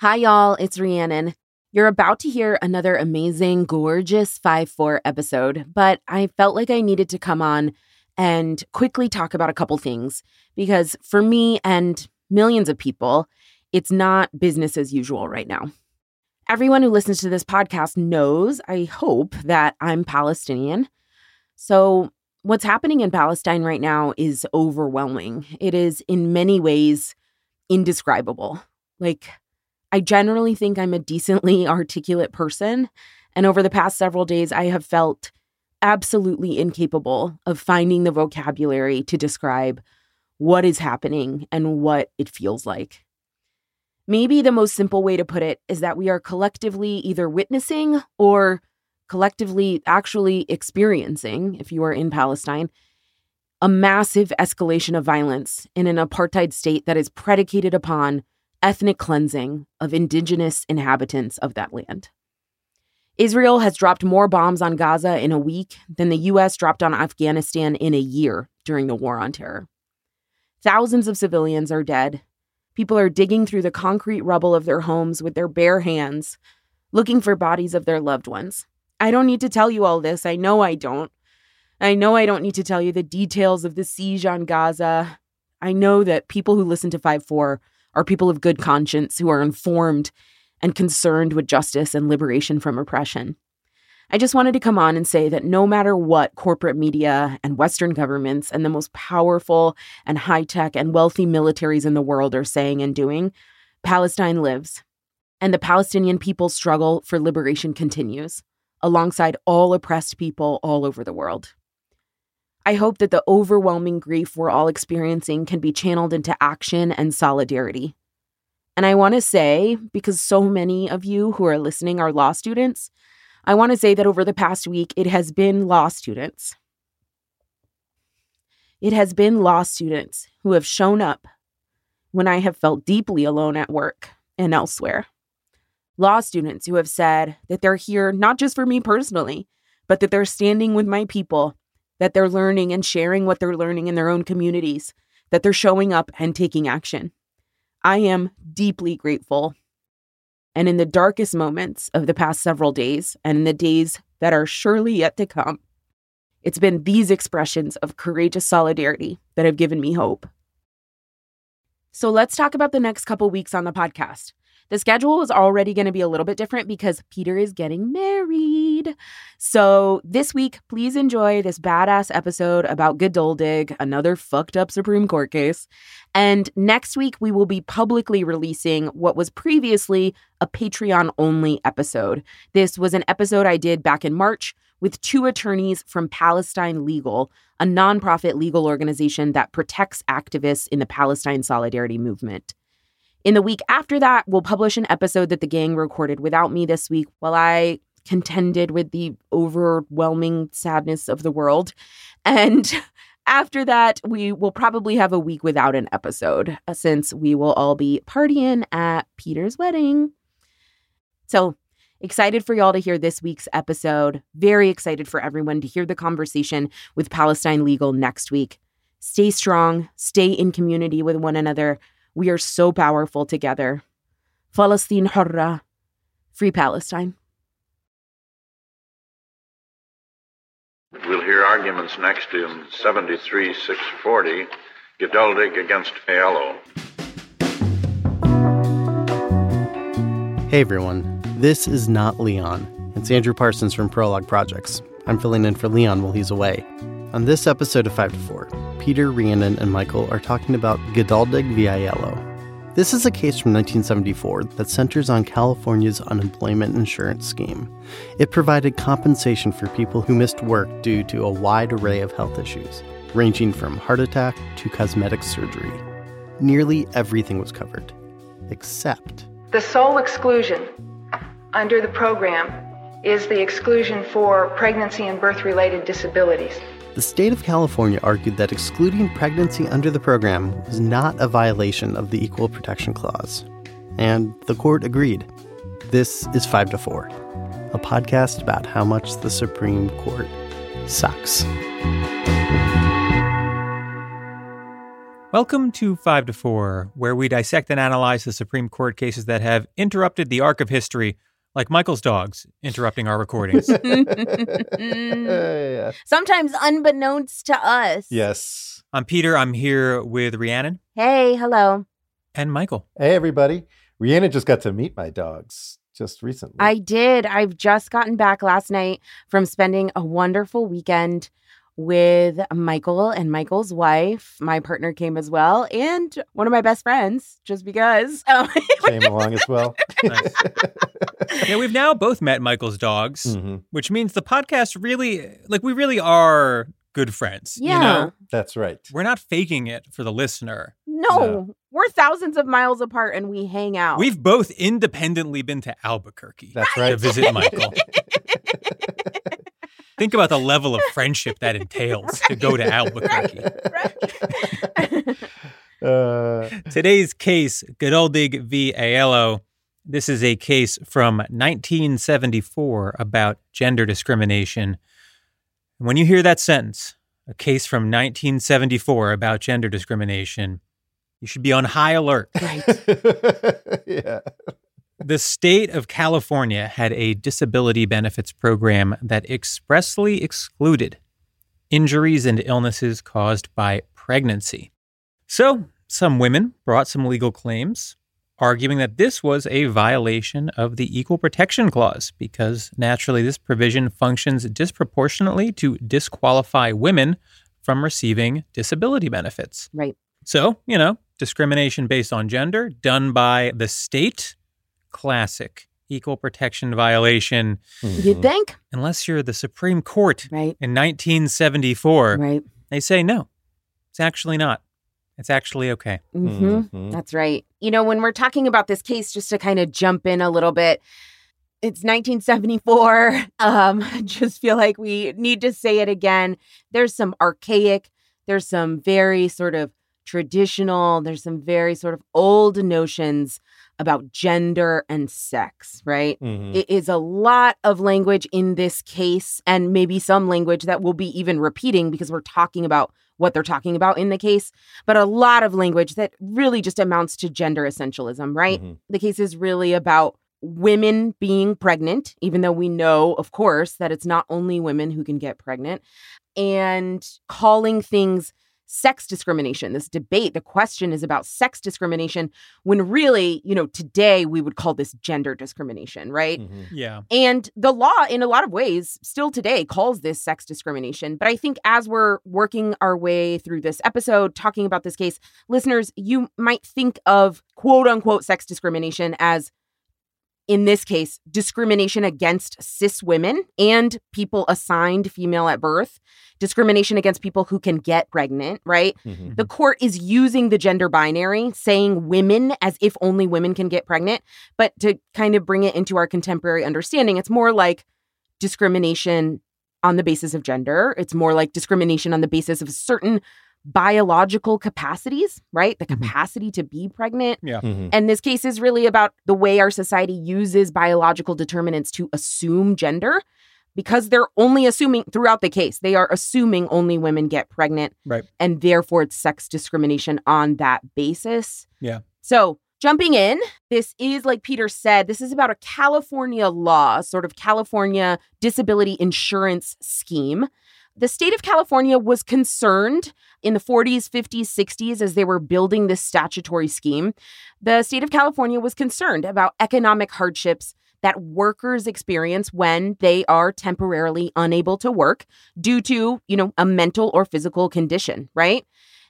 Hi, y'all. It's Rhiannon. You're about to hear another amazing, gorgeous 5 4 episode, but I felt like I needed to come on and quickly talk about a couple things because for me and millions of people, it's not business as usual right now. Everyone who listens to this podcast knows, I hope, that I'm Palestinian. So, what's happening in Palestine right now is overwhelming. It is, in many ways, indescribable. Like, I generally think I'm a decently articulate person. And over the past several days, I have felt absolutely incapable of finding the vocabulary to describe what is happening and what it feels like. Maybe the most simple way to put it is that we are collectively either witnessing or collectively actually experiencing, if you are in Palestine, a massive escalation of violence in an apartheid state that is predicated upon ethnic cleansing of indigenous inhabitants of that land. Israel has dropped more bombs on Gaza in a week than the US dropped on Afghanistan in a year during the war on terror. Thousands of civilians are dead. People are digging through the concrete rubble of their homes with their bare hands, looking for bodies of their loved ones. I don't need to tell you all this. I know I don't. I know I don't need to tell you the details of the siege on Gaza. I know that people who listen to 5 4 are people of good conscience who are informed and concerned with justice and liberation from oppression. I just wanted to come on and say that no matter what corporate media and Western governments and the most powerful and high tech and wealthy militaries in the world are saying and doing, Palestine lives. And the Palestinian people's struggle for liberation continues, alongside all oppressed people all over the world. I hope that the overwhelming grief we're all experiencing can be channeled into action and solidarity. And I want to say, because so many of you who are listening are law students, I want to say that over the past week, it has been law students. It has been law students who have shown up when I have felt deeply alone at work and elsewhere. Law students who have said that they're here not just for me personally, but that they're standing with my people that they're learning and sharing what they're learning in their own communities, that they're showing up and taking action. I am deeply grateful. And in the darkest moments of the past several days, and in the days that are surely yet to come, it's been these expressions of courageous solidarity that have given me hope. So let's talk about the next couple weeks on the podcast. The schedule is already going to be a little bit different because Peter is getting married. So this week, please enjoy this badass episode about Geduldig, another fucked up Supreme Court case. And next week, we will be publicly releasing what was previously a Patreon only episode. This was an episode I did back in March with two attorneys from Palestine Legal, a nonprofit legal organization that protects activists in the Palestine Solidarity Movement. In the week after that, we'll publish an episode that the gang recorded without me this week while I contended with the overwhelming sadness of the world. And after that, we will probably have a week without an episode uh, since we will all be partying at Peter's wedding. So, excited for y'all to hear this week's episode. Very excited for everyone to hear the conversation with Palestine Legal next week. Stay strong, stay in community with one another. We are so powerful together. Palestine Hurra. Free Palestine. We'll hear arguments next in 73 640, Geduldig against Aiello. Hey everyone, this is not Leon. It's Andrew Parsons from Prologue Projects. I'm filling in for Leon while he's away. On this episode of 5 to 4, Peter, Rhiannon, and Michael are talking about Geduldig v. Aiello. This is a case from 1974 that centers on California's unemployment insurance scheme. It provided compensation for people who missed work due to a wide array of health issues, ranging from heart attack to cosmetic surgery. Nearly everything was covered, except the sole exclusion under the program is the exclusion for pregnancy and birth related disabilities. The state of California argued that excluding pregnancy under the program was not a violation of the Equal Protection Clause. And the court agreed. This is 5 to 4, a podcast about how much the Supreme Court sucks. Welcome to 5 to 4, where we dissect and analyze the Supreme Court cases that have interrupted the arc of history, like Michael's dogs interrupting our recordings. Yeah. Sometimes unbeknownst to us. Yes. I'm Peter. I'm here with Rhiannon Hey, hello. and Michael. Hey, everybody. Rhiannon just got to meet my dogs just recently. I did. I've just gotten back last night from spending a wonderful weekend with Michael and Michael's wife. My partner came as well, and one of my best friends, just because. Um, came along as well. Nice. Yeah, we've now both met Michael's dogs, Mhm. which means the podcast really, like, we really are good friends. yeah. You know, That's right. we're not faking it for the listener. no, No. we're thousands of miles apart and we hang out. We've both independently been to Albuquerque That's right. to right. visit Michael. Think about the level of friendship that entails to go to Albuquerque. Uh, Today's case, Geduldig v. Aiello. This is a case from 1974 about gender discrimination. When you hear that sentence, a case from 1974 about gender discrimination, you should be on high alert. Right. yeah. The state of California had a disability benefits program that expressly excluded injuries and illnesses caused by pregnancy. So, some women brought some legal claims, arguing that this was a violation of the Equal Protection Clause because naturally this provision functions disproportionately to disqualify women from receiving disability benefits. right. So, you know, discrimination based on gender done by the state, classic equal protection violation, You'd mm-hmm. think, unless you're the Supreme Court right? in 1974. Right. They say no, it's actually not. It's actually okay. hmm Mhm. That's right. You know, when we're talking about this case, just to kind of jump in a little bit, it's 1974. Um, just feel like we need to say it again. There's some archaic, there's some very sort of traditional, there's some very sort of old notions about gender and sex, right? Mhm. It is a lot of language in this case, and maybe some language that we'll be even repeating because we're talking about what they're talking about in the case, but a lot of language that really just amounts to gender essentialism, right? Mhm. The case is really about women being pregnant, even though we know, of course, that it's not only women who can get pregnant, and calling things sex discrimination. This debate, the question is about sex discrimination, when really, you know, today we would call this gender discrimination, right? Mhm. Yeah. And the law, in a lot of ways, still today calls this sex discrimination. But I think as we're working our way through this episode, talking about this case, listeners, you might think of quote unquote sex discrimination as, in this case, discrimination against cis women and people assigned female at birth, discrimination against people who can get pregnant, right? Mhm. The court is using the gender binary, saying women as if only women can get pregnant. But to kind of bring it into our contemporary understanding, it's more like discrimination on the basis of gender. It's more like discrimination on the basis of certain biological capacities, right? The capacity to be pregnant. Mhm. And this case is really about the way our society uses biological determinants to assume gender because they're only assuming throughout the case, they are assuming only women get pregnant. Right. And therefore, it's sex discrimination on that basis. Yeah. So, jumping in, this is like Peter said, this is about a California law, sort of California disability insurance scheme. The state of California was concerned in the 40s, 50s, 60s as they were building this statutory scheme. The state of California was concerned about economic hardships that workers experience when they are temporarily unable to work due to, you know, a mental or physical condition, right?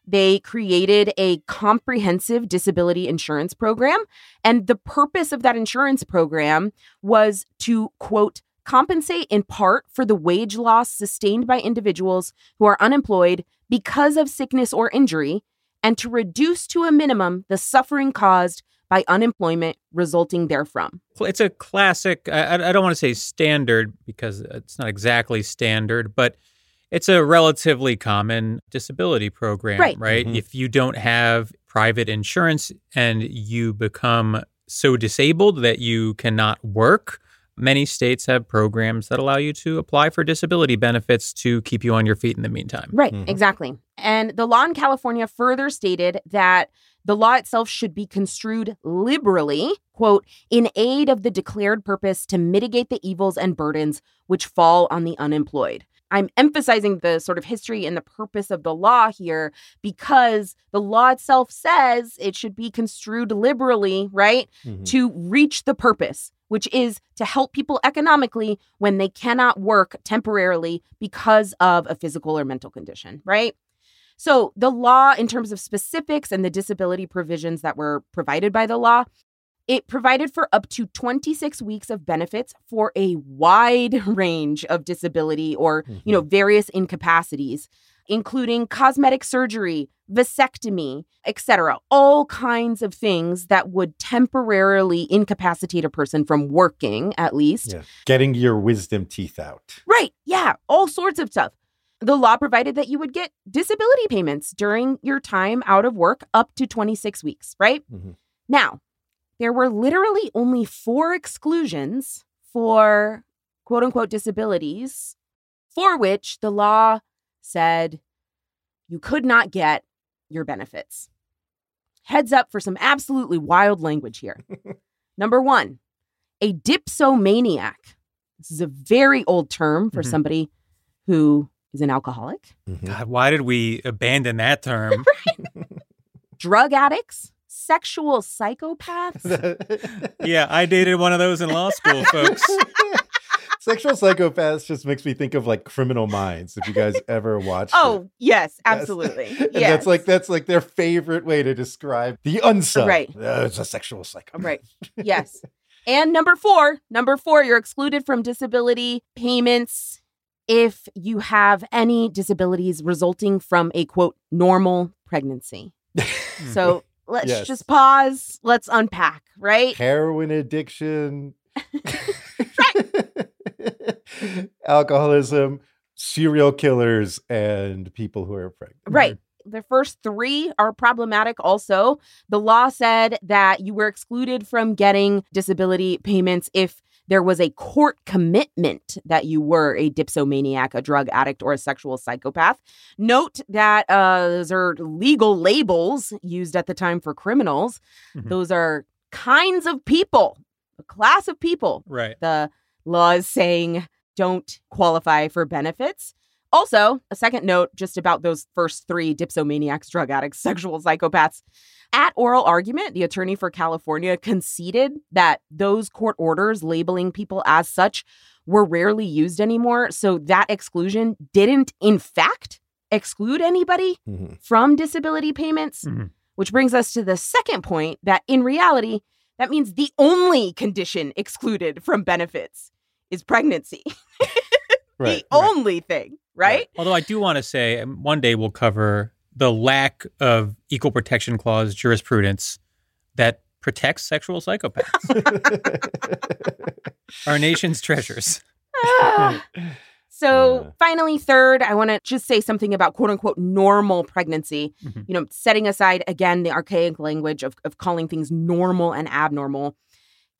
They created a comprehensive disability insurance program. And the purpose of that insurance program was to, quote, compensate in part for the wage loss sustained by individuals who are unemployed because of sickness or injury, and to reduce to a minimum the suffering caused by unemployment resulting therefrom. Well, It's a classic, I, I don't want to say standard because it's not exactly standard, but it's a relatively common disability program, Right. right? Mhm. If you don't have private insurance and you become so disabled that you cannot work, Many states have programs that allow you to apply for disability benefits to keep you on your feet in the meantime. Right, Mhm. exactly. And the law in California further stated that the law itself should be construed liberally, quote, in aid of the declared purpose to mitigate the evils and burdens which fall on the unemployed. I'm emphasizing the sort of history and the purpose of the law here because the law itself says it should be construed liberally, right? Mhm. to reach the purpose, which is to help people economically when they cannot work temporarily because of a physical or mental condition, right? So, the law, in terms of specifics and the disability provisions that were provided by the law, it provided for up to 26 weeks of benefits for a wide range of disability or, you know, various incapacities, including cosmetic surgery, vasectomy, etc. All kinds of things that would temporarily incapacitate a person from working, at least. Yeah. Getting your wisdom teeth out. Right. Yeah. All sorts of stuff. The law provided that you would get disability payments during your time out of work up to 26 weeks, right? Mhm. Now, there were literally only four exclusions for quote unquote disabilities for which the law said you could not get your benefits. Heads up for some absolutely wild language here. Number one, a dipsomaniac. This is a very old term for Mhm. somebody who is an alcoholic. Mhm. God, why did we abandon that term? Drug addicts, sexual psychopaths. yeah, I dated one of those in law school, folks. Sexual psychopaths just makes me think of like Criminal Minds. If you guys ever watched, Oh, yes, Yes. absolutely. And Yes. that's like that's like their favorite way to describe the unsub. Right. Uh, it's a sexual psychopath. Right. Yes. And number four, number four, you're excluded from disability payments if you have any disabilities resulting from a quote normal pregnancy. So let's Yes. just pause. Let's unpack, right? Heroin addiction. Alcoholism, serial killers, and people who are pregnant. Right. The first three are problematic also. The law said that you were excluded from getting disability payments if there was a court commitment that you were a dipsomaniac, a drug addict, or a sexual psychopath. Note that uh, those are legal labels used at the time for criminals. Mhm. Those are kinds of people, a class of people Right. the law is saying don't qualify for benefits. Also, a second note just about those first three dipsomaniacs, drug addicts, sexual psychopaths. At oral argument, the attorney for California conceded that those court orders labeling people as such were rarely used anymore. So that exclusion didn't, in fact, exclude anybody Mhm. from disability payments, Mhm. which brings us to the second point that in reality, that means the only condition excluded from benefits is pregnancy. Right. the only thing, right? Although I do want to say um, one day we'll cover the lack of equal protection clause jurisprudence that protects sexual psychopaths, our nation's treasures. Ah. so, Yeah. finally, third, I want to just say something about quote unquote normal pregnancy. Mhm. You know, setting aside again the archaic language of, of calling things normal and abnormal.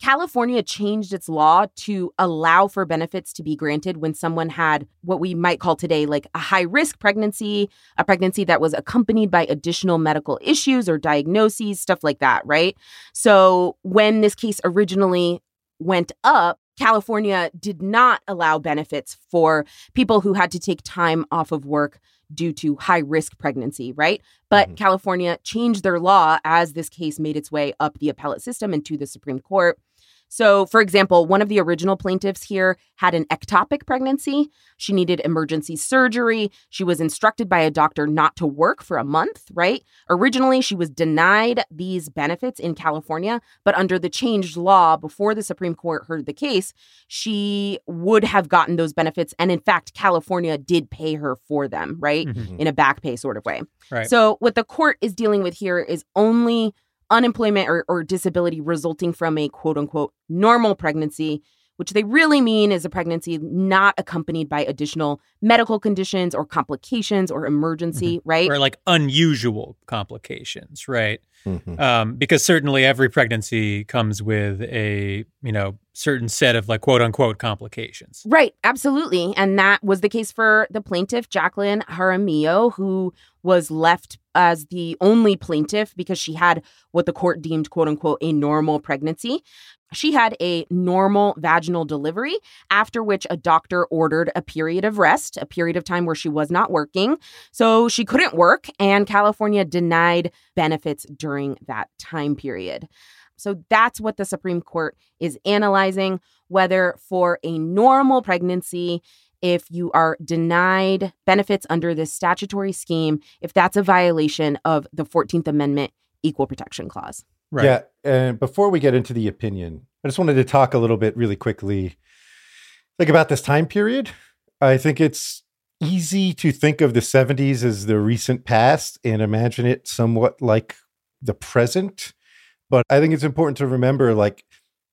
California changed its law to allow for benefits to be granted when someone had what we might call today like a high risk pregnancy, a pregnancy that was accompanied by additional medical issues or diagnoses, stuff like that, right? So when this case originally went up, California did not allow benefits for people who had to take time off of work due to high risk pregnancy, right? But Mhm. California changed their law as this case made its way up the appellate system and to the Supreme Court. So, for example, one of the original plaintiffs here had an ectopic pregnancy. She needed emergency surgery. She was instructed by a doctor not to work for a month, right? Originally, she was denied these benefits in California, but under the changed law before the Supreme Court heard the case, she would have gotten those benefits. And in fact, California did pay her for them, right? Mhm. In a back pay sort of way. Right. So, what the court is dealing with here is only unemployment or, or disability resulting from a quote unquote normal pregnancy, which they really mean is a pregnancy not accompanied by additional medical conditions or complications or emergency, right? Or like unusual complications, right? Mhm. Um, because certainly every pregnancy comes with a, you know, certain set of like quote unquote complications. Right, absolutely. And that was the case for the plaintiff, Jacqueline Jaramillo, who was left as the only plaintiff because she had what the court deemed, quote unquote, a normal pregnancy. She had a normal vaginal delivery, after which a doctor ordered a period of rest, a period of time where she was not working. So she couldn't work, and California denied benefits during that time period. So that's what the Supreme Court is analyzing whether for a normal pregnancy, if you are denied benefits under this statutory scheme, if that's a violation of the 14th Amendment Equal Protection Clause. Right. Yeah. And before we get into the opinion, I just wanted to talk a little bit really quickly like about this time period. I think it's easy to think of the 70s as the recent past and imagine it somewhat like the present. But I think it's important to remember like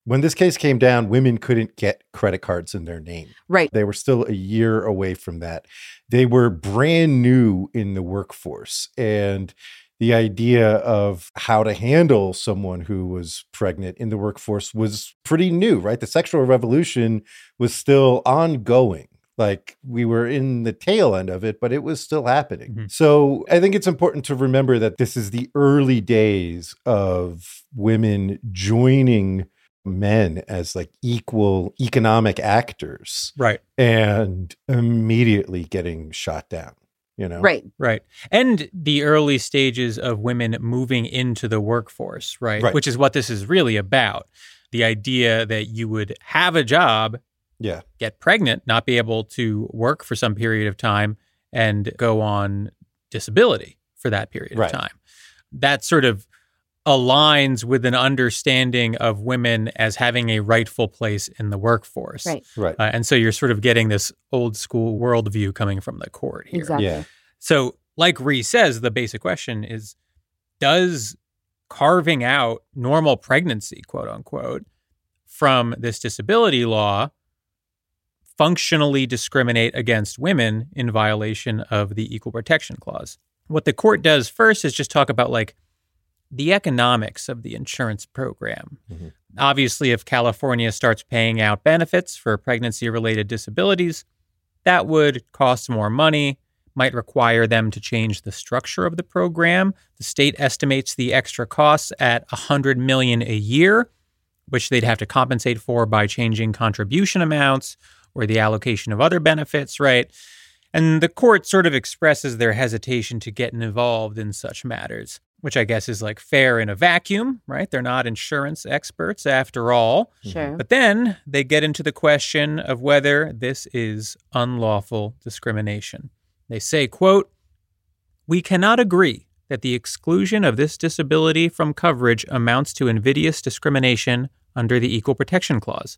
when this case came down, women couldn't get credit cards in their name. Right. They were still a year away from that. They were brand new in the workforce. And the idea of how to handle someone who was pregnant in the workforce was pretty new, right? The sexual revolution was still ongoing. Like we were in the tail end of it, but it was still happening. Mhm. So I think it's important to remember that this is the early days of women joining men as like equal economic actors Right. and immediately getting shot down, you know? Right. Right. And the early stages of women moving into the workforce, right? Right. Which is what this is really about. The idea that you would have a job, Yeah. get pregnant, not be able to work for some period of time, and go on disability for that period Right. of time. That sort of aligns with an understanding of women as having a rightful place in the workforce. Right. Right. Uh, and so you're sort of getting this old school worldview coming from the court here. Exactly. Yeah. So, like Ree says, the basic question is Does carving out normal pregnancy, quote unquote, from this disability law functionally discriminate against women in violation of the Equal Protection Clause? What the court does first is just talk about like the economics of the insurance program. Mhm. Obviously, if California starts paying out benefits for pregnancy related disabilities, that would cost more money, might require them to change the structure of the program. The state estimates the extra costs at 100 million a year, which they'd have to compensate for by changing contribution amounts or the allocation of other benefits, right? And the court sort of expresses their hesitation to get involved in such matters, which I guess is like fair in a vacuum, right? They're not insurance experts after all. Sure. But then they get into the question of whether this is unlawful discrimination. They say, quote, "We cannot agree that the exclusion of this disability from coverage amounts to invidious discrimination under the Equal Protection Clause.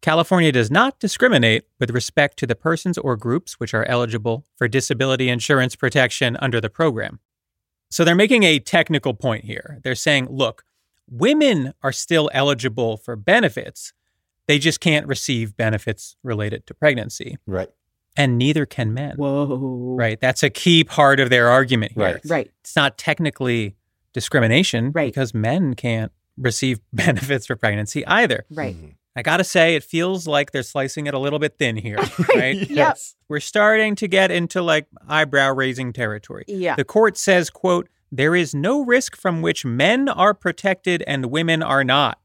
California does not discriminate with respect to the persons or groups which are eligible for disability insurance protection under the program." So they're making a technical point here. They're saying, look, women are still eligible for benefits. They just can't receive benefits related to pregnancy, Right. and neither can men. Whoa. Right. That's a key part of their argument here. Right. Right. It's not technically discrimination Right. because men can't receive benefits for pregnancy either. Right. Mhm. I got to say, it feels like they're slicing it a little bit thin here, right? Yes. We're starting to get into like eyebrow raising territory. Yeah. The court says, quote, there is no risk from which men are protected and women are not.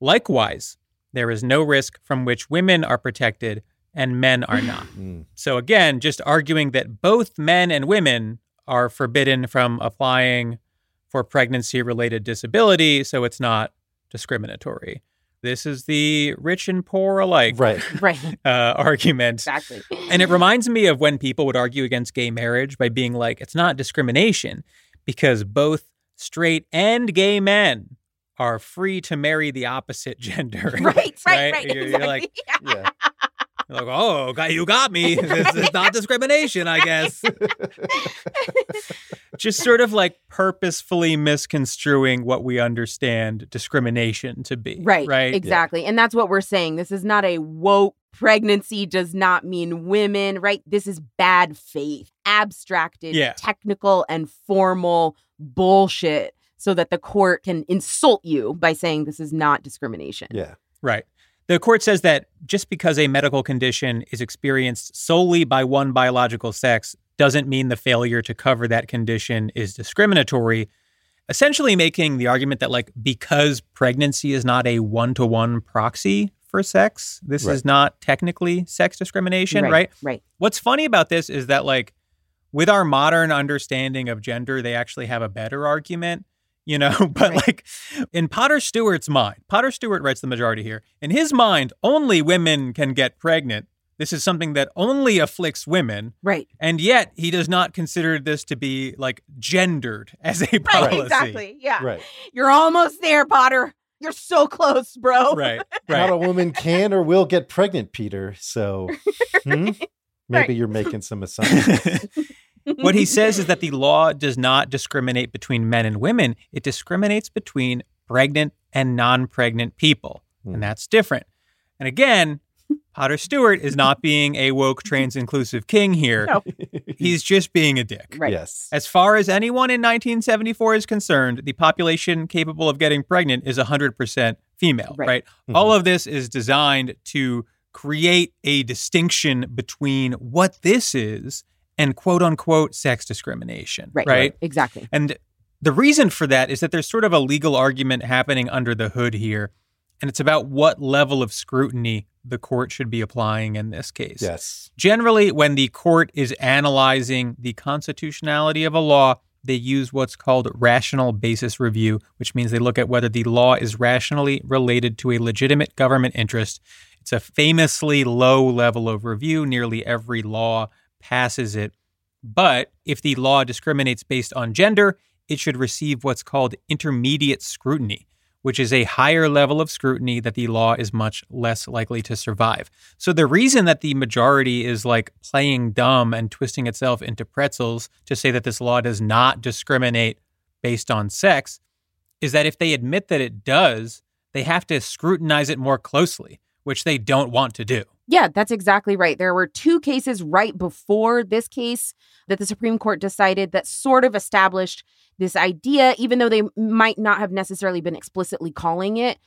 Likewise, there is no risk from which women are protected and men are not. Mm. So again, just arguing that both men and women are forbidden from applying for pregnancy related disability, so it's not discriminatory. This is the rich and poor alike Right. Right. uh, argument. Exactly. And it reminds me of when people would argue against gay marriage by being like, it's not discrimination because both straight and gay men are free to marry the opposite gender. Right, right, right. You're, you're like, Yeah. You're like, oh, got- you got me. This is not discrimination, I guess. just sort of like purposefully misconstruing what we understand discrimination to be. Right. Right. Exactly. And that's what we're saying. This is not a woke pregnancy does not mean women, right? This is bad faith, abstracted, Yeah. technical, and formal bullshit so that the court can insult you by saying this is not discrimination. Yeah. Right. The court says that just because a medical condition is experienced solely by one biological sex doesn't mean the failure to cover that condition is discriminatory, essentially making the argument that, like, because pregnancy is not a one to one proxy for sex, this Right. is not technically sex discrimination, right. right? Right. What's funny about this is that, like, with our modern understanding of gender, they actually have a better argument, you know? But, Right. like, in Potter Stewart's mind, Potter Stewart writes the majority here. In his mind, only women can get pregnant. This is something that only afflicts women. Right. And yet, he does not consider this to be, like, gendered as a policy. Right. policy. Exactly. Yeah. Right. You're almost there, Potter. You're so close, bro. Right. Not a woman can or will get pregnant, Peter. So hmm? maybe Right. you're making some assumptions. What he says is that the law does not discriminate between men and women, it discriminates between pregnant and non pregnant people. Hmm. And that's different. And again, Potter Stewart is not being a woke trans inclusive king here. No. He's just being a dick. Right. Yes. As far as anyone in 1974 is concerned, the population capable of getting pregnant is 100% female, Right. right? Mhm. All of this is designed to create a distinction between what this is and quote unquote sex discrimination, Right. right? Exactly. And the reason for that is that there's sort of a legal argument happening under the hood here, and it's about what level of scrutiny the court should be applying in this case. Yes. Generally, when the court is analyzing the constitutionality of a law, they use what's called rational basis review, which means they look at whether the law is rationally related to a legitimate government interest. It's a famously low level of review. Nearly every law passes it. But if the law discriminates based on gender, it should receive what's called intermediate scrutiny, which is a higher level of scrutiny that the law is much less likely to survive. So the reason that the majority is like playing dumb and twisting itself into pretzels to say that this law does not discriminate based on sex is that if they admit that it does, they have to scrutinize it more closely, which they don't want to do. Yeah, that's exactly right. There were two cases right before this case that the Supreme Court decided that sort of established this idea, even though they might not have necessarily been explicitly calling it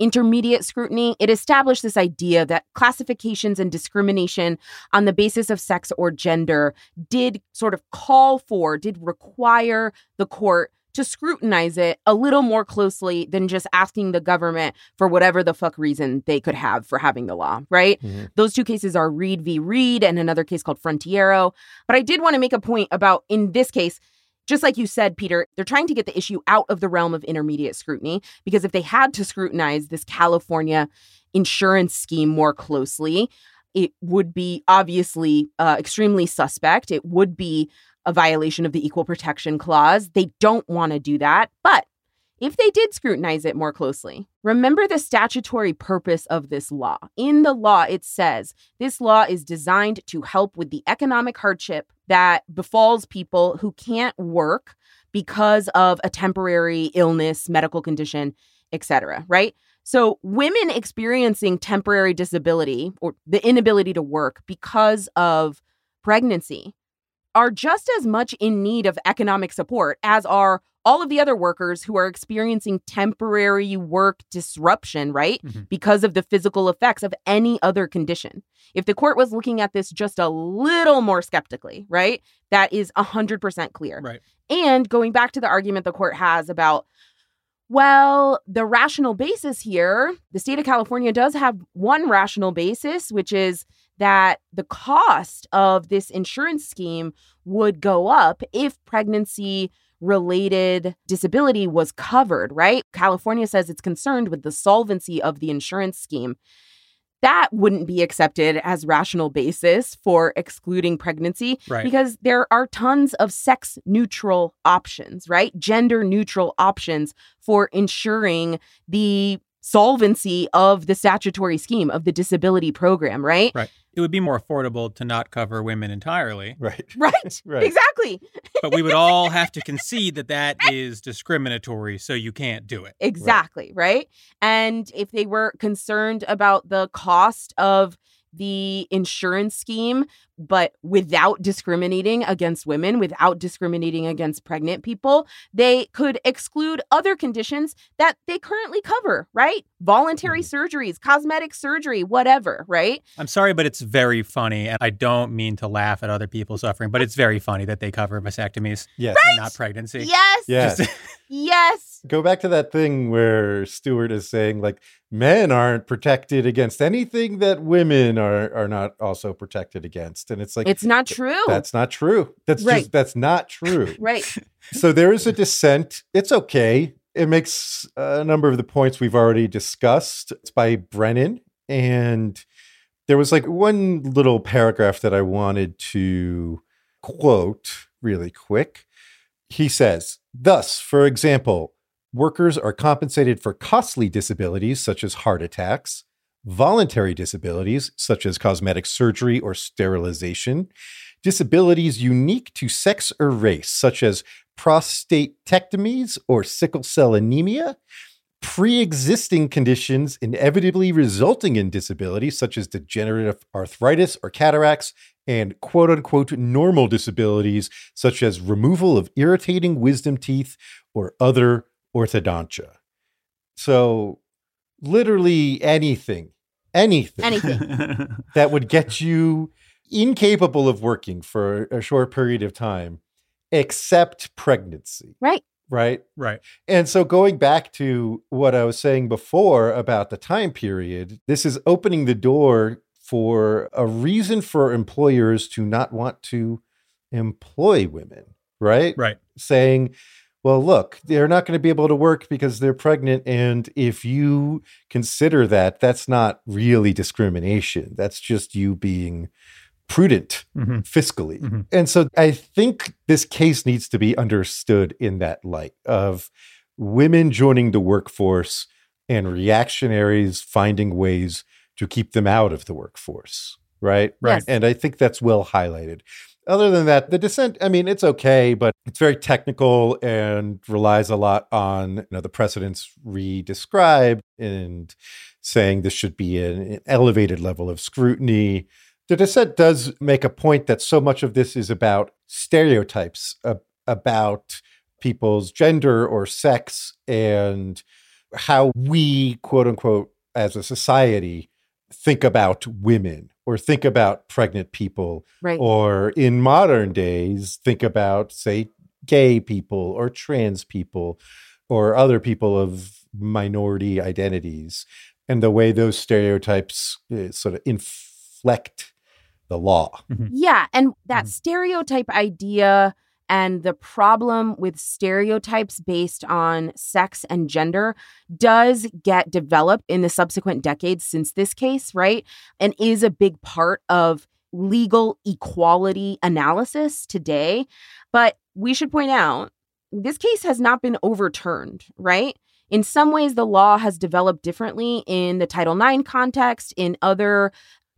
intermediate scrutiny. It established this idea that classifications and discrimination on the basis of sex or gender did sort of call for, did require the court to scrutinize it a little more closely than just asking the government for whatever the fuck reason they could have for having the law, right? Mhm. Those two cases are Reed v. Reed and another case called Frontiero. But I did want to make a point about in this case, just like you said, Peter, they're trying to get the issue out of the realm of intermediate scrutiny because if they had to scrutinize this California insurance scheme more closely, it would be obviously uh, extremely suspect. It would be a violation of the Equal Protection Clause. They don't want to do that. But if they did scrutinize it more closely, remember the statutory purpose of this law. In the law, it says this law is designed to help with the economic hardship that befalls people who can't work because of a temporary illness, medical condition, etc., right? So, women experiencing temporary disability or the inability to work because of pregnancy are just as much in need of economic support as are all of the other workers who are experiencing temporary work disruption, right? Mhm. Because of the physical effects of any other condition. If the court was looking at this just a little more skeptically, right? That is 100% clear. Right. And going back to the argument the court has about, well, the rational basis here, the state of California does have one rational basis, which is that the cost of this insurance scheme would go up if pregnancy related disability was covered, right? California says it's concerned with the solvency of the insurance scheme. That wouldn't be accepted as rational basis for excluding pregnancy Right. because there are tons of sex neutral options, right? Gender neutral options for ensuring the solvency of the statutory scheme of the disability program, right? Right. It would be more affordable to not cover women entirely, Right. Right. Right. Exactly. but we would all have to concede that that is discriminatory, so you can't do it. Exactly. Right. And if they were concerned about the cost of the insurance scheme, but without discriminating against women, without discriminating against pregnant people, they could exclude other conditions that they currently cover, right? Voluntary mm-hmm. surgeries, cosmetic surgery, whatever, right? I'm sorry, but it's very funny, and I don't mean to laugh at other people suffering, but it's very funny that they cover vasectomies Yes. and not pregnancy. Yes. Yes. Just- Yes. Go back to that thing where Stewart is saying like men aren't protected against anything that women are are not also protected against, and it's like It's not true. that's not true. That's Right. just that's not true. right. so there is a dissent. It's okay. It makes a number of the points we've already discussed. It's by Brennan. And there was like one little paragraph that I wanted to quote really quick. He says, Thus, for example, workers are compensated for costly disabilities such as heart attacks, voluntary disabilities such as cosmetic surgery or sterilization, disabilities unique to sex or race, such as prostatectomies or sickle cell anemia, pre existing conditions inevitably resulting in disability, such as degenerative arthritis or cataracts, and quote unquote normal disabilities, such as removal of irritating wisdom teeth or other orthodontia. So, literally anything, anything Anything. that would get you incapable of working for a short period of time, except pregnancy. Right. Right. right. And so, going back to what I was saying before about the time period, this is opening the door for a reason for employers to not want to employ women. Right. Right. Saying, well, look, they're not going to be able to work because they're pregnant. And if you consider that, that's not really discrimination. That's just you being prudent Mhm. fiscally. Mhm. And so I think this case needs to be understood in that light of women joining the workforce and reactionaries finding ways to keep them out of the workforce. Right. Right. Yes. And I think that's well highlighted. Other than that, the dissent, I mean, it's okay, but it's very technical and relies a lot on you know, the precedents re-described and saying this should be an, elevated level of scrutiny. The dissent does make a point that so much of this is about stereotypes uh, about people's gender or sex and how we, quote unquote, as a society, think about women or think about pregnant people Right. or in modern days think about say gay people or trans people or other people of minority identities and the way those stereotypes uh, sort of inflect the law Yeah. And that Mhm. stereotype idea and the problem with stereotypes based on sex and gender does get developed in the subsequent decades since this case, right? And is a big part of legal equality analysis today. But we should point out this case has not been overturned, right? In some ways, the law has developed differently in the Title IX context, in other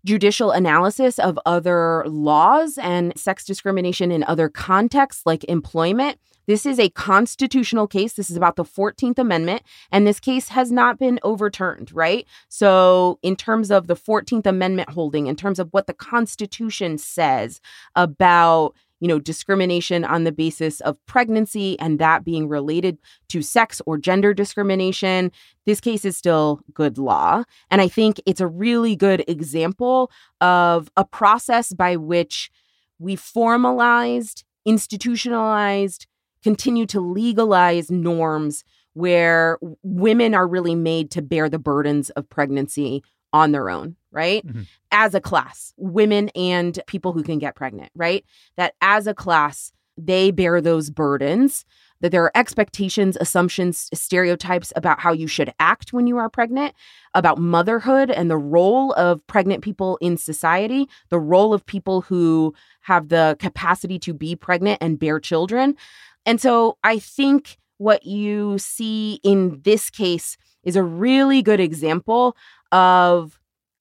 judicial analysis of other laws and sex discrimination in other contexts like employment. This is a constitutional case. This is about the 14th Amendment, and this case has not been overturned, right? So, in terms of the 14th Amendment holding, in terms of what the Constitution says about you know, discrimination on the basis of pregnancy and that being related to sex or gender discrimination, this case is still good law. And I think it's a really good example of a process by which we formalized, institutionalized, continue to legalize norms where women are really made to bear the burdens of pregnancy on their own, right? Mhm. As a class, women and people who can get pregnant, right? That as a class, they bear those burdens, that there are expectations, assumptions, stereotypes about how you should act when you are pregnant, about motherhood and the role of pregnant people in society, the role of people who have the capacity to be pregnant and bear children. And so I think what you see in this case is a really good example of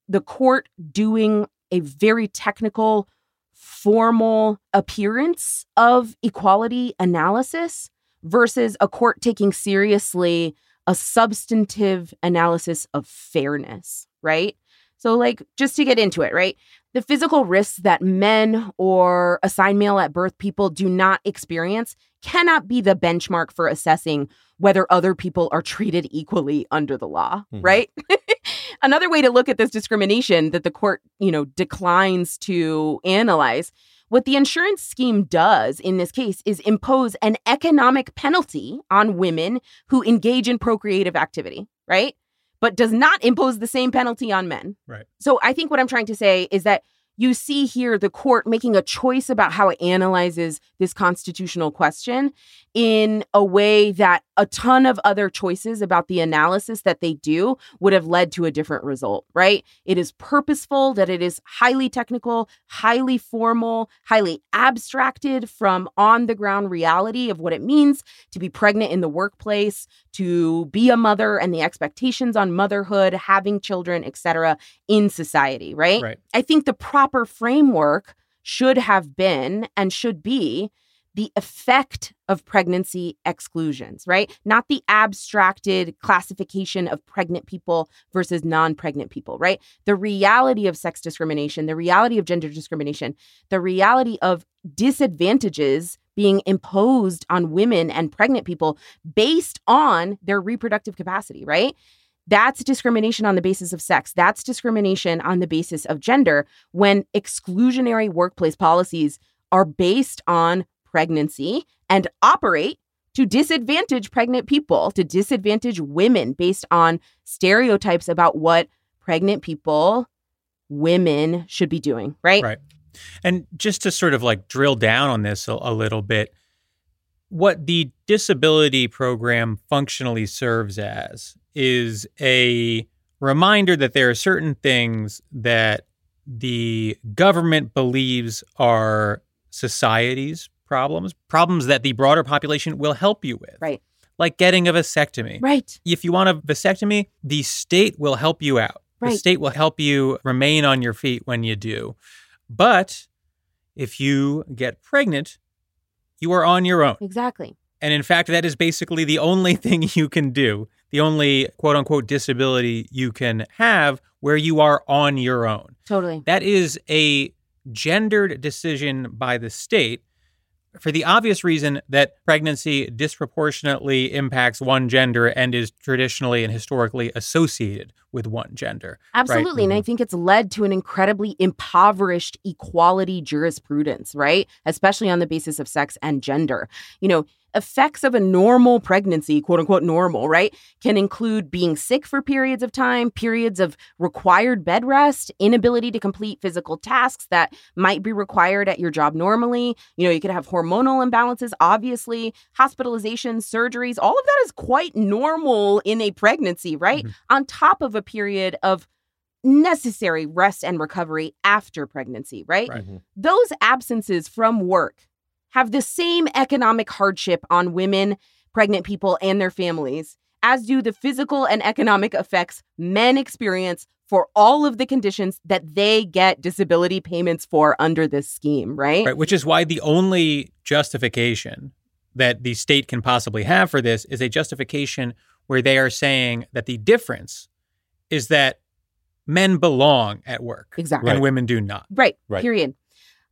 the court doing a very technical, formal appearance of equality analysis versus a court taking seriously a substantive analysis of fairness, right? So, like, just to get into it, right? The physical risks that men or assigned male at birth people do not experience cannot be the benchmark for assessing whether other people are treated equally under the law, mm-hmm. right? Another way to look at this discrimination that the court, you know, declines to analyze what the insurance scheme does in this case is impose an economic penalty on women who engage in procreative activity, right? But does not impose the same penalty on men. Right. So I think what I'm trying to say is that you see here the court making a choice about how it analyzes this constitutional question in a way that a ton of other choices about the analysis that they do would have led to a different result, right? It is purposeful, that it is highly technical, highly formal, highly abstracted from on the ground reality of what it means to be pregnant in the workplace, to be a mother and the expectations on motherhood, having children, etc. in society, right? Right. I think the proper framework should have been and should be the effect of pregnancy exclusions, right? Not the abstracted classification of pregnant people versus non pregnant people, right? The reality of sex discrimination, the reality of gender discrimination, the reality of disadvantages being imposed on women and pregnant people based on their reproductive capacity, right? That's discrimination on the basis of sex. That's discrimination on the basis of gender when exclusionary workplace policies are based on pregnancy and operate to disadvantage pregnant people, to disadvantage women based on stereotypes about what pregnant people, women should be doing, right? Right. And just to sort of like drill down on this a, a little bit, what the disability program functionally serves as is a reminder that there are certain things that the government believes are society's problems, problems that the broader population will help you with. Right. Like getting a vasectomy. Right. If you want a vasectomy, the state will help you out. Right. The state will help you remain on your feet when you do. But if you get pregnant, you are on your own. Exactly. And in fact, that is basically the only thing you can do, the only quote unquote disability you can have where you are on your own. Totally. That is a gendered decision by the state for the obvious reason that pregnancy disproportionately impacts one gender and is traditionally and historically associated with one gender. Absolutely. Right? And I mm-hmm. think it's led to an incredibly impoverished equality jurisprudence, right? Especially on the basis of sex and gender. You know, effects of a normal pregnancy, quote unquote normal, right, can include being sick for periods of time, periods of required bed rest, inability to complete physical tasks that might be required at your job normally. You know, you could have hormonal imbalances, obviously, hospitalizations, surgeries. All of that is quite normal in a pregnancy, right? Mm-hmm. On top of a period of necessary rest and recovery after pregnancy, right? right. Mm-hmm. Those absences from work have the same economic hardship on women, pregnant people, and their families, as do the physical and economic effects men experience for all of the conditions that they get disability payments for under this scheme, right? Right, which is why the only justification that the state can possibly have for this is a justification where they are saying that the difference is that men belong at work exactly. and women do not. Right. Right. Period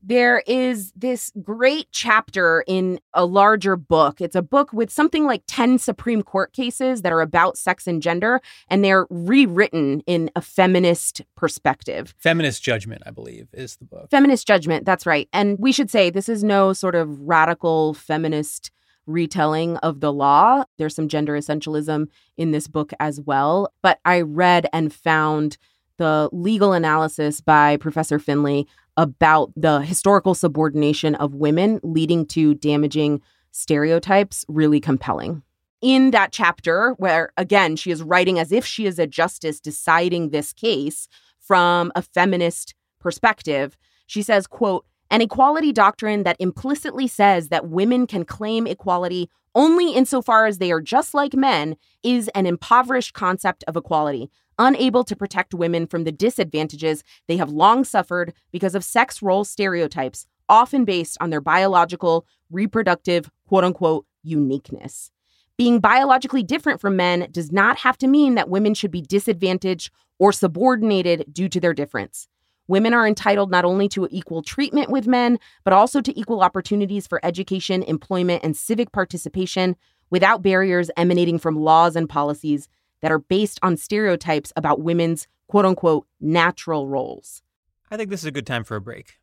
there is this great chapter in a larger book. It's a book with something like 10 Supreme Court cases that are about sex and gender, and they're rewritten in a feminist perspective. Feminist Judgment, I believe, is the book. Feminist Judgment, that's right. And we should say this is no sort of radical feminist retelling of the law. There's some gender essentialism in this book as well. But I read and found the legal analysis by Professor Finley about the historical subordination of women leading to damaging stereotypes really compelling. In that chapter, where again, she is writing as if she is a justice deciding this case from a feminist perspective, she says, quote, An equality doctrine that implicitly says that women can claim equality only insofar as they are just like men is an impoverished concept of equality, unable to protect women from the disadvantages they have long suffered because of sex role stereotypes, often based on their biological, reproductive, quote unquote, uniqueness. Being biologically different from men does not have to mean that women should be disadvantaged or subordinated due to their difference. Women are entitled not only to equal treatment with men, but also to equal opportunities for education, employment, and civic participation without barriers emanating from laws and policies that are based on stereotypes about women's quote unquote natural roles. I think this is a good time for a break.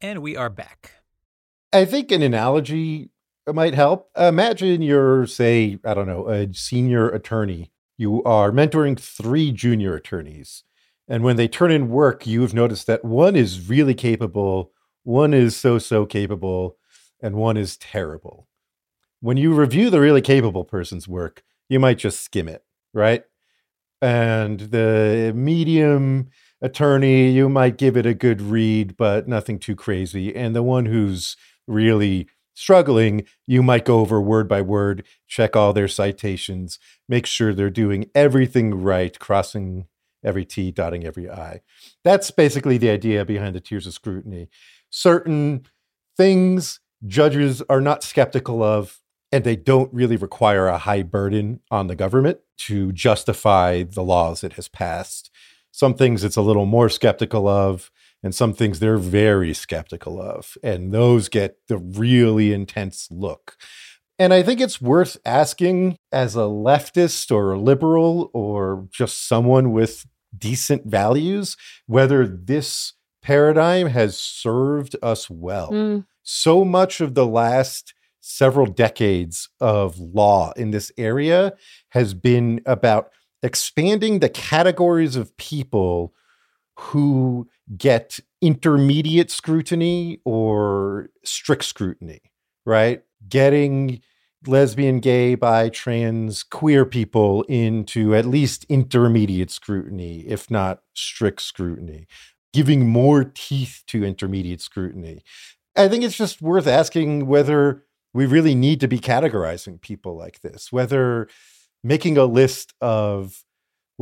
And we are back. I think an analogy might help. Imagine you're, say, I don't know, a senior attorney. You are mentoring three junior attorneys. And when they turn in work, you've noticed that one is really capable, one is so so capable, and one is terrible. When you review the really capable person's work, you might just skim it, right? And the medium attorney, you might give it a good read, but nothing too crazy. And the one who's really struggling, you might go over word by word, check all their citations, make sure they're doing everything right, crossing every T, dotting every I. That's basically the idea behind the tiers of scrutiny. Certain things judges are not skeptical of, and they don't really require a high burden on the government to justify the laws it has passed. Some things it's a little more skeptical of, and some things they're very skeptical of. And those get the really intense look. And I think it's worth asking as a leftist or a liberal or just someone with decent values, whether this paradigm has served us well. Mm. So much of the last several decades of law in this area has been about expanding the categories of people who get intermediate scrutiny or strict scrutiny, right? Getting lesbian, gay, bi, trans, queer people into at least intermediate scrutiny, if not strict scrutiny, giving more teeth to intermediate scrutiny. I think it's just worth asking whether we really need to be categorizing people like this, whether making a list of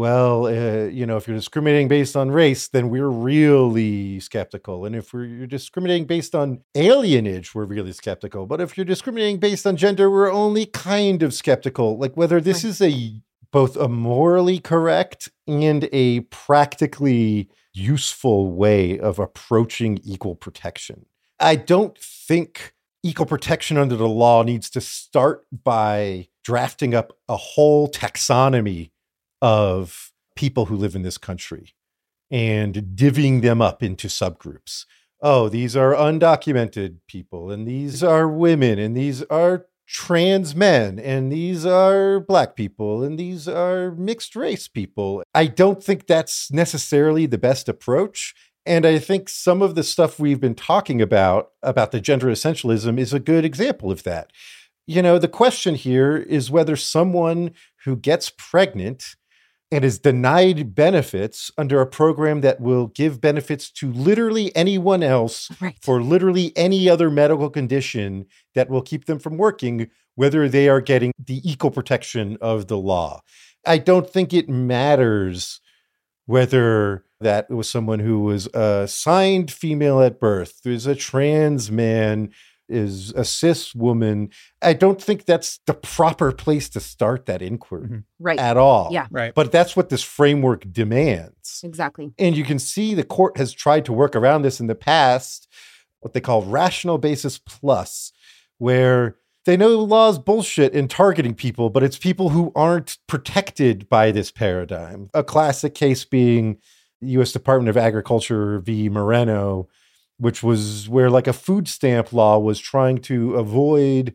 well, uh, you know, if you're discriminating based on race, then we're really skeptical. And if we're, you're discriminating based on alienage, we're really skeptical. But if you're discriminating based on gender, we're only kind of skeptical. Like whether this is a both a morally correct and a practically useful way of approaching equal protection. I don't think equal protection under the law needs to start by drafting up a whole taxonomy of people who live in this country and divvying them up into subgroups. Oh, these are undocumented people, and these are women, and these are trans men, and these are black people, and these are mixed race people. I don't think that's necessarily the best approach. And I think some of the stuff we've been talking about, about the gender essentialism, is a good example of that. You know, the question here is whether someone who gets pregnant and is denied benefits under a program that will give benefits to literally anyone else Right. for literally any other medical condition that will keep them from working, whether they are getting the equal protection of the law. I don't think it matters whether that was someone who was assigned female at birth, is a trans man, is a cis woman. I don't think that's the proper place to start that inquiry Mhm. Right. at all. Yeah. Right. But that's what this framework demands. exactly. And you can see the court has tried to work around this in the past, what they call rational basis plus, where they know the law's bullshit in targeting people, but it's people who aren't protected by this paradigm. A classic case being US Department of Agriculture v. Moreno, which was where like a food stamp law was trying to avoid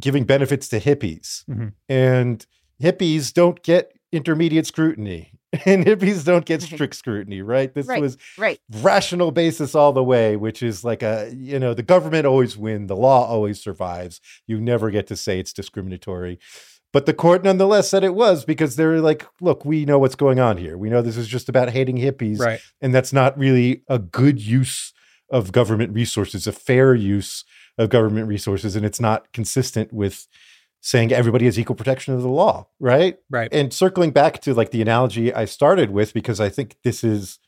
giving benefits to hippies. Mhm. And hippies don't get intermediate scrutiny. And hippies don't get strict scrutiny, right? This Right. was Right. rational basis all the way, which is like a, you know, the government always win, the law always survives. You never get to say it's discriminatory. But the court nonetheless said it was because they're like, look, we know what's going on here. We know this is just about hating hippies, Right. and that's not really a good use of government resources, a fair use of government resources, and it's not consistent with saying everybody has equal protection of the law, right? Right. And circling back to like the analogy I started with, because I think this is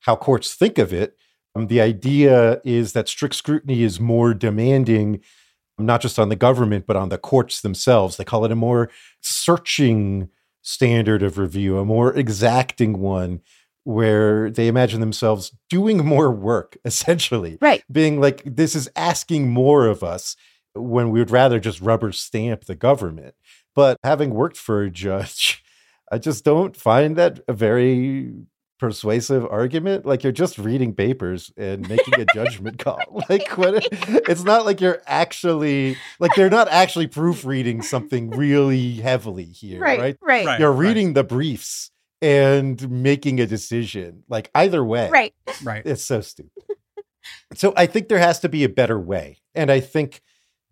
how courts think of it. Um, the idea is that strict scrutiny is more demanding, not just on the government, but on the courts themselves. They call it a more searching standard of review, a more exacting one, where they imagine themselves doing more work, essentially. Right. Being like, this is asking more of us when we would rather just rubber stamp the government. But having worked for a judge, I just don't find that a very persuasive argument. Like you're just reading papers and making a judgment call. Like what it's not like you're actually like they're not actually proofreading something really heavily here, right? Right. Right. Right. You're reading the briefs and making a decision. Like either way. Right. Right. It's so stupid. so I think there has to be a better way. And I think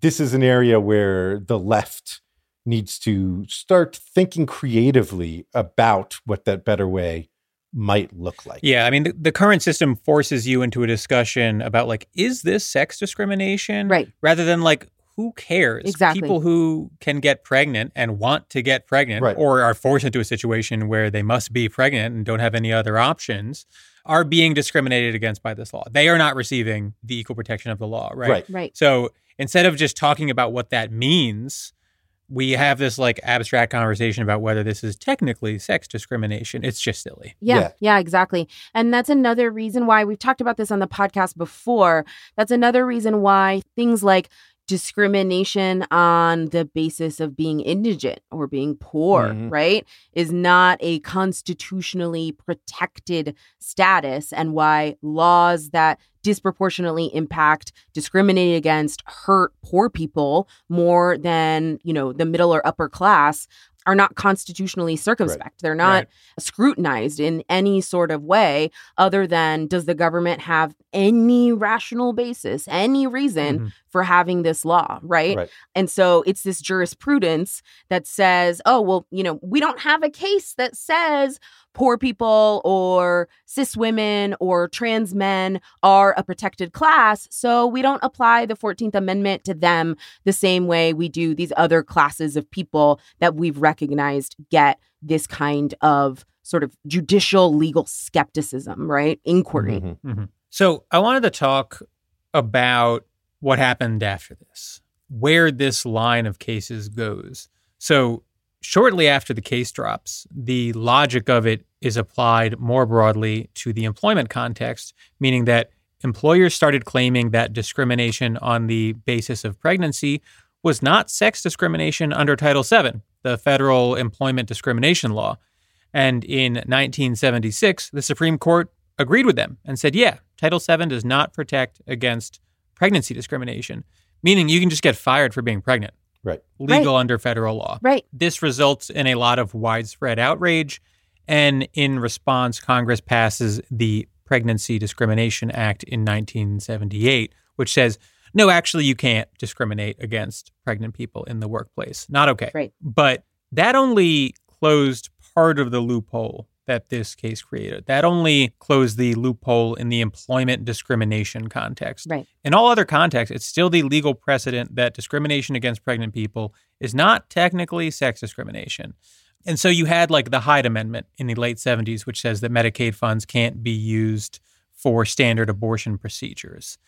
this is an area where the left needs to start thinking creatively about what that better way might look like. Yeah, I mean, the, the current system forces you into a discussion about like, is this sex discrimination? Right. Rather than like, who cares? Exactly. People who can get pregnant and want to get pregnant Right. or are forced into a situation where they must be pregnant and don't have any other options are being discriminated against by this law. They are not receiving the equal protection of the law, right? Right. Right. So instead of just talking about what that means, we have this like abstract conversation about whether this is technically sex discrimination. It's just silly. Yeah, Yeah. yeah, exactly. And that's another reason why we've talked about this on the podcast before. That's another reason why things like discrimination on the basis of being indigent or being poor, Mhm. right, is not a constitutionally protected status, and why laws that disproportionately impact, discriminate against, hurt poor people more than, you know, the middle or upper class are not constitutionally circumspect. They're not Right. scrutinized in any sort of way other than does the government have any rational basis, any reason Mhm. For having this law, right? Right. And so it's this jurisprudence that says, oh, well, you know, we don't have a case that says poor people or cis women or trans men are a protected class. So we don't apply the 14th Amendment to them the same way we do these other classes of people that we've recognized get this kind of sort of judicial legal skepticism, right? Inquiry. Mhm. So I wanted to talk about what happened after this, where this line of cases goes. So shortly after the case drops, the logic of it is applied more broadly to the employment context, meaning that employers started claiming that discrimination on the basis of pregnancy was not sex discrimination under Title VII, the federal employment discrimination law. And in 1976, the Supreme Court agreed with them and said, yeah, Title VII does not protect against pregnancy discrimination, meaning you can just get fired for being pregnant, Right. legal under federal law. Right. This results in a lot of widespread outrage. And in response, Congress passes the Pregnancy Discrimination Act in 1978, which says, no, actually, you can't discriminate against pregnant people in the workplace. Not okay. Right. But that only closed part of the loophole that this case created. That only closed the loophole in the employment discrimination context. Right. In all other contexts, it's still the legal precedent that discrimination against pregnant people is not technically sex discrimination. And so you had like the Hyde Amendment in the late 70s, which says that Medicaid funds can't be used for standard abortion procedures.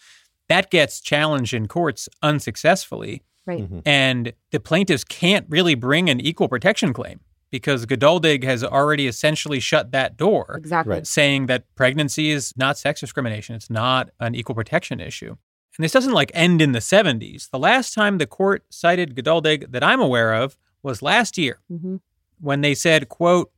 That gets challenged in courts unsuccessfully. Right. Mhm. And the plaintiffs can't really bring an equal protection claim because Geduldig has already essentially shut that door, Exactly. Right. saying that pregnancy is not sex discrimination. It's not an equal protection issue. And this doesn't like end in the 70s. The last time the court cited Geduldig that I'm aware of was last year hmm when they said, quote,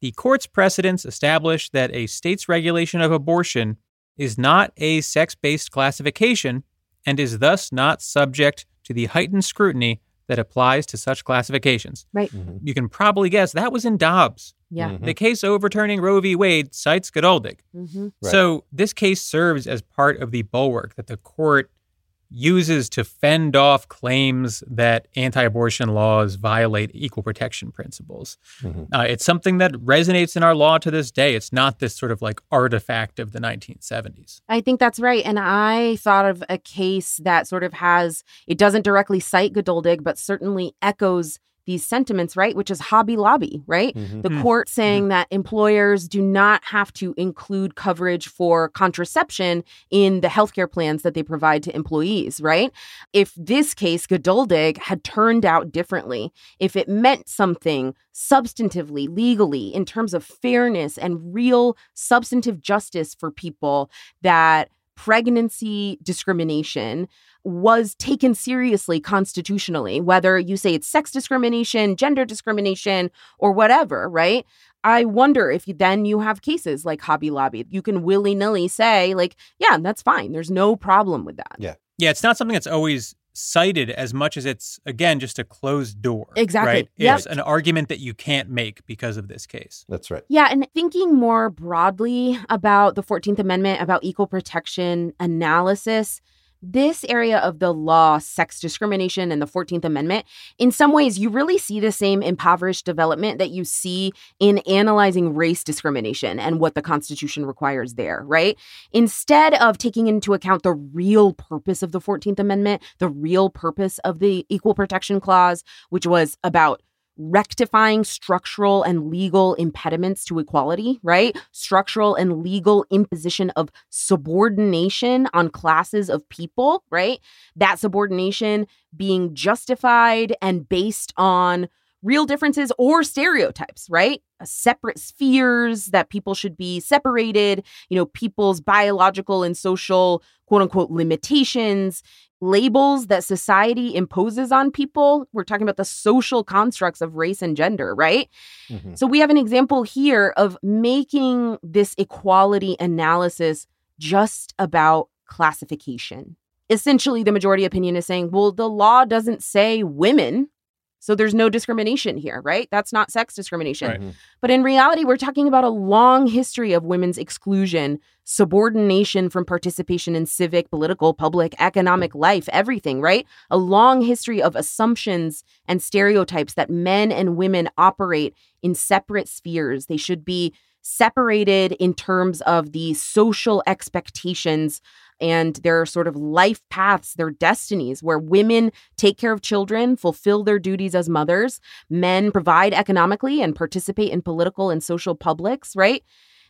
the court's precedents establish that a state's regulation of abortion is not a sex-based classification and is thus not subject to the heightened scrutiny that applies to such classifications. Right. Mhm. You can probably guess that was in Dobbs. Yeah. Mhm. The case overturning Roe v. Wade cites Geduldig. hmm Right. So this case serves as part of the bulwark that the court uses to fend off claims that anti abortion laws violate equal protection principles. Mm-hmm. Uh, it's something that resonates in our law to this day. It's not this sort of like artifact of the 1970s. I think that's right. And I thought of a case that sort of has, it doesn't directly cite Geduldig, but certainly echoes these sentiments, right? Which is Hobby Lobby, right? Mm-hmm. The hmm. court saying mm-hmm. that employers do not have to include coverage for contraception in the healthcare plans that they provide to employees, right? If this case, Geduldig, had turned out differently, if it meant something substantively, legally, in terms of fairness and real substantive justice for people, that pregnancy discrimination was taken seriously constitutionally, whether you say it's sex discrimination, gender discrimination, or whatever, right? I wonder if you, then you have cases like Hobby Lobby. You can willy nilly say, like, yeah, that's fine. There's no problem with that. Yeah. Yeah. It's not something that's always cited as much as it's, again, just a closed door. Exactly. Right? Yep. It's an argument that you can't make because of this case. That's right. Yeah. And thinking more broadly about the 14th Amendment, about equal protection analysis, this area of the law, sex discrimination and the 14th Amendment, in some ways, you really see the same impoverished development that you see in analyzing race discrimination and what the Constitution requires there, right? Instead of taking into account the real purpose of the 14th Amendment, the real purpose of the Equal Protection Clause, which was about rectifying structural and legal impediments to equality, right? Structural and legal imposition of subordination on classes of people, right? That subordination being justified and based on real differences or stereotypes, right? Separate spheres that people should be separated, you know, people's biological and social quote unquote limitations, labels that society imposes on people. We're talking about the social constructs of race and gender, right? Mm-hmm. So we have an example here of making this equality analysis just about classification. Essentially, the majority opinion is saying, well, the law doesn't say women so there's no discrimination here, right? That's not sex discrimination. Right. Mm-hmm. But in reality, we're talking about a long history of women's exclusion, subordination from participation in civic, political, public, economic life, everything, right? A long history of assumptions and stereotypes that men and women operate in separate spheres. They should be separated in terms of the social expectations and their sort of life paths, their destinies, where women take care of children, fulfill their duties as mothers, men provide economically and participate in political and social publics, right?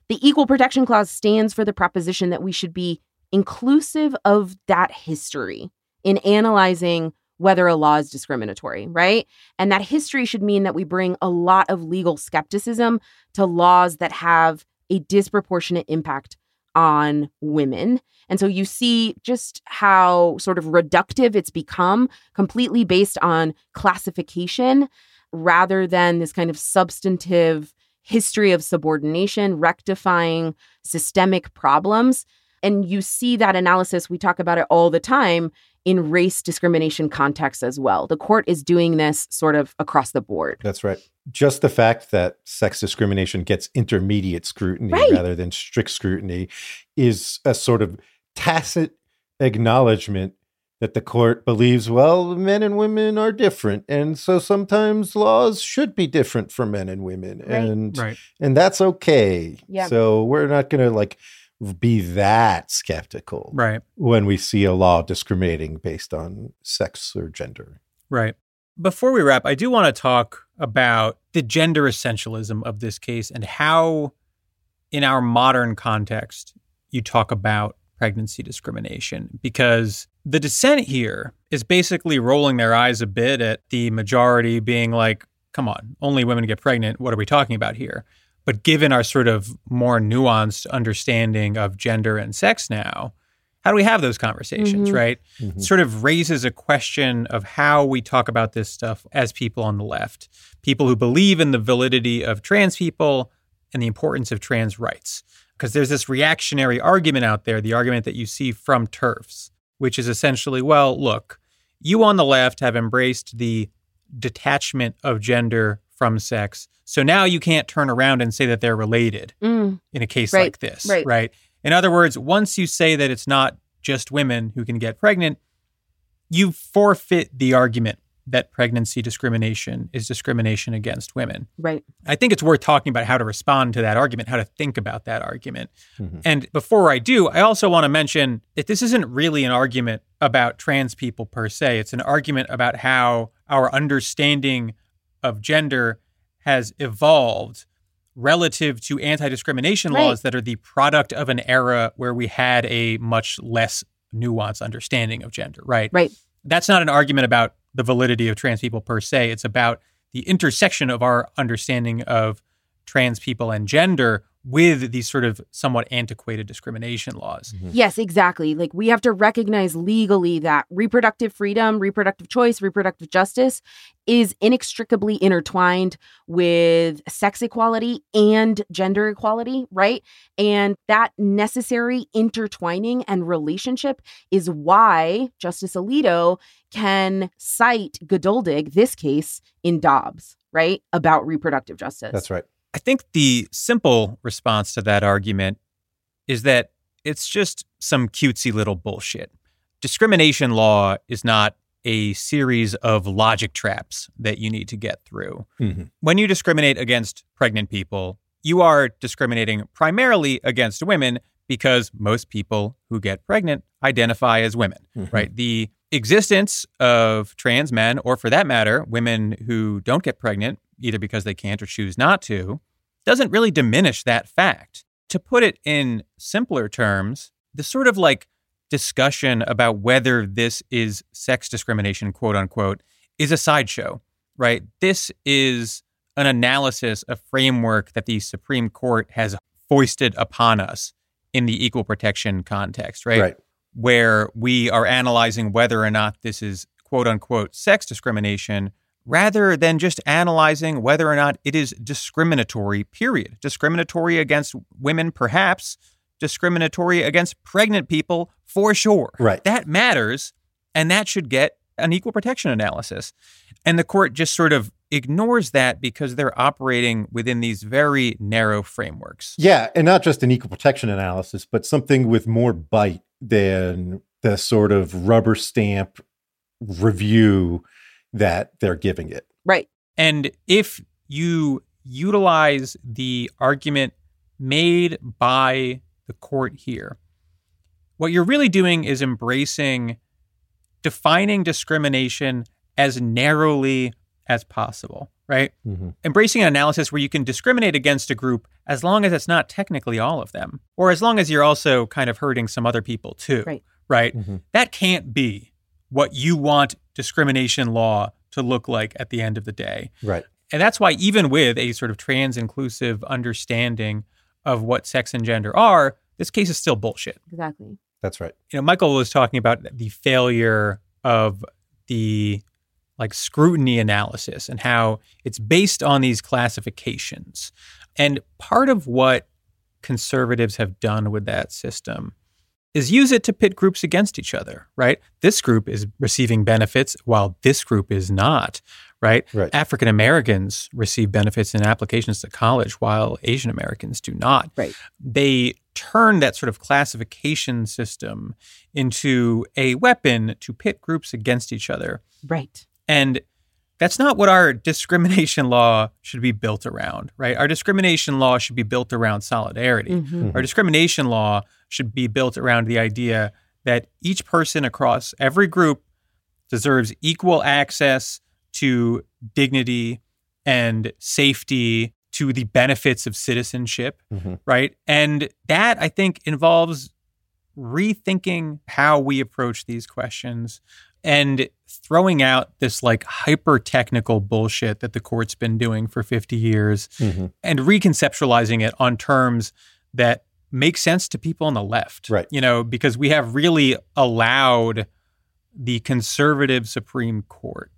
The Equal Protection Clause stands for the proposition that we should be inclusive of that history in analyzing whether a law is discriminatory, right? And that history should mean that we bring a lot of legal skepticism to laws that have a disproportionate impact on women. And so you see just how sort of reductive it's become, completely based on classification rather than this kind of substantive history of subordination, rectifying systemic problems. And you see that analysis, we talk about it all the time in race discrimination contexts as well. The court is doing this sort of across the board. That's right. Just the fact that sex discrimination gets intermediate scrutiny right. rather than strict scrutiny is a sort of tacit acknowledgement that the court believes, well, men and women are different, and so sometimes laws should be different for men and women, right. and right. and that's okay. Yeah. So we're not going to like be that skeptical right. when we see a law discriminating based on sex or gender. Right. Before we wrap i do want to talk about the gender essentialism of this case and how in our modern context you talk about pregnancy discrimination because the dissent here is basically rolling their eyes a bit at the majority being like come on only women get pregnant. What are we talking about here but given our sort of more nuanced understanding of gender and sex now, how do we have those conversations, mm-hmm. right? Mm-hmm. Sort of raises a question of how we talk about this stuff as people on the left, people who believe in the validity of trans people and the importance of trans rights. Because there's this reactionary argument out there, the argument that you see from TERFs, which is essentially, well, look, you on the left have embraced the detachment of gender from sex. So now you can't turn around and say that they're related mm. in a case right. like this, right. right? In other words, once you say that it's not just women who can get pregnant, you forfeit the argument that pregnancy discrimination is discrimination against women. Right. I think it's worth talking about how to respond to that argument, how to think about that argument. Mhm. And before I do, I also want to mention that this isn't really an argument about trans people per se. It's an argument about how our understanding of gender has evolved relative to anti discrimination Right. laws that are the product of an era where we had a much less nuanced understanding of gender, right? Right. That's not an argument about the validity of trans people per se. It's about the intersection of our understanding of trans people and gender with these sort of somewhat antiquated discrimination laws. Mm-hmm. Yes, exactly. Like we have to recognize legally that reproductive freedom, reproductive choice, reproductive justice is inextricably intertwined with sex equality and gender equality, right? And that necessary intertwining and relationship is why Justice Alito can cite Geduldig, this case in Dobbs, right? About reproductive justice. That's right. I think the simple response to that argument is that it's just some cutesy little bullshit. Discrimination law is not a series of logic traps that you need to get through. Mhm. When you discriminate against pregnant people, you are discriminating primarily against women because most people who get pregnant identify as women, Mhm. right? The existence of trans men, or for that matter, women who don't get pregnant, either because they can't or choose not to, doesn't really diminish that fact. To put it in simpler terms, the sort of like discussion about whether this is sex discrimination, quote unquote, is a sideshow, right? This is an analysis, a framework that the Supreme Court has foisted upon us in the equal protection context, right? Right. Where we are analyzing whether or not this is quote unquote sex discrimination rather than just analyzing whether or not it is discriminatory, period. Discriminatory against women, perhaps, discriminatory against pregnant people, for sure. Right. That matters, and that should get an equal protection analysis. And the court just sort of ignores that because they're operating within these very narrow frameworks. Yeah, and not just an equal protection analysis, but something with more bite than the sort of rubber stamp review that they're giving it. right. And if you utilize the argument made by the court here, what you're really doing is embracing defining discrimination as narrowly as possible, right? Mhm. Embracing an analysis where you can discriminate against a group as long as it's not technically all of them, or as long as you're also kind of hurting some other people too, Right. right? Mhm. That can't be what you want discrimination law to look like at the end of the day. Right. And that's why, even with a sort of trans inclusive understanding of what sex and gender are, this case is still bullshit. Exactly. That's right. You know, Michael was talking about the failure of the like scrutiny analysis and how it's based on these classifications. And part of what conservatives have done with that system is use it to pit groups against each other, right? This group is receiving benefits while this group is not, right? Right. African Americans receive benefits in applications to college while Asian Americans do not. Right. They turn that sort of classification system into a weapon to pit groups against each other. Right. And that's not what our discrimination law should be built around, right? Our discrimination law should be built around solidarity. Mhm. Our discrimination law should be built around the idea that each person across every group deserves equal access to dignity and safety, to the benefits of citizenship, Mhm. right? And that I think involves rethinking how we approach these questions and throwing out this like hyper technical bullshit that the court's been doing for 50 years Mhm. and reconceptualizing it on terms that make sense to people on the left. Right. You know, because we have really allowed the conservative Supreme Court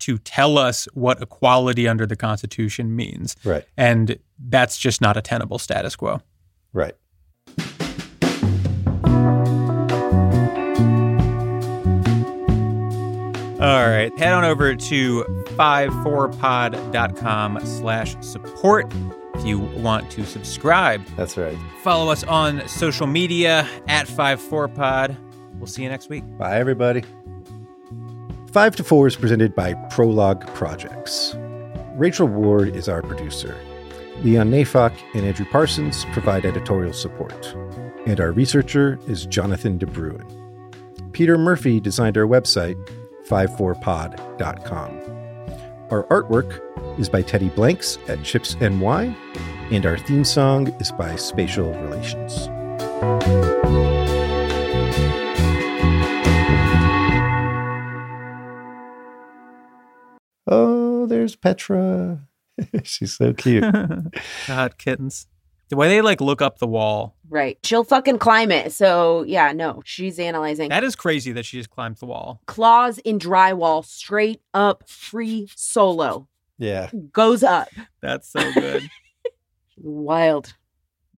to tell us what equality under the Constitution means. Right. And that's just not a tenable status quo. Right. All right. Head on over to 54pod.com slash support if you want to subscribe. That's right. Follow us on social media at 54pod. We'll see you next week. Bye, everybody. 5 to 4 is presented by Prologue Projects. Rachel Ward is our producer. Leon Neyfakh and Andrew Parsons provide editorial support. And our researcher is Jonathan DeBruin. Peter Murphy designed our website, 54pod.com. Our artwork is by Teddy Blanks at Chips NY, and our theme song is by Spatial Relations. Oh, there's Petra. She's so cute. God, kittens. The way they like look up the wall. Right. She'll fucking climb it. So, yeah, no, she's analyzing. That is crazy that she just climbed the wall. Claws in drywall, straight up, free solo. Yeah. Goes up. That's so good. Wild.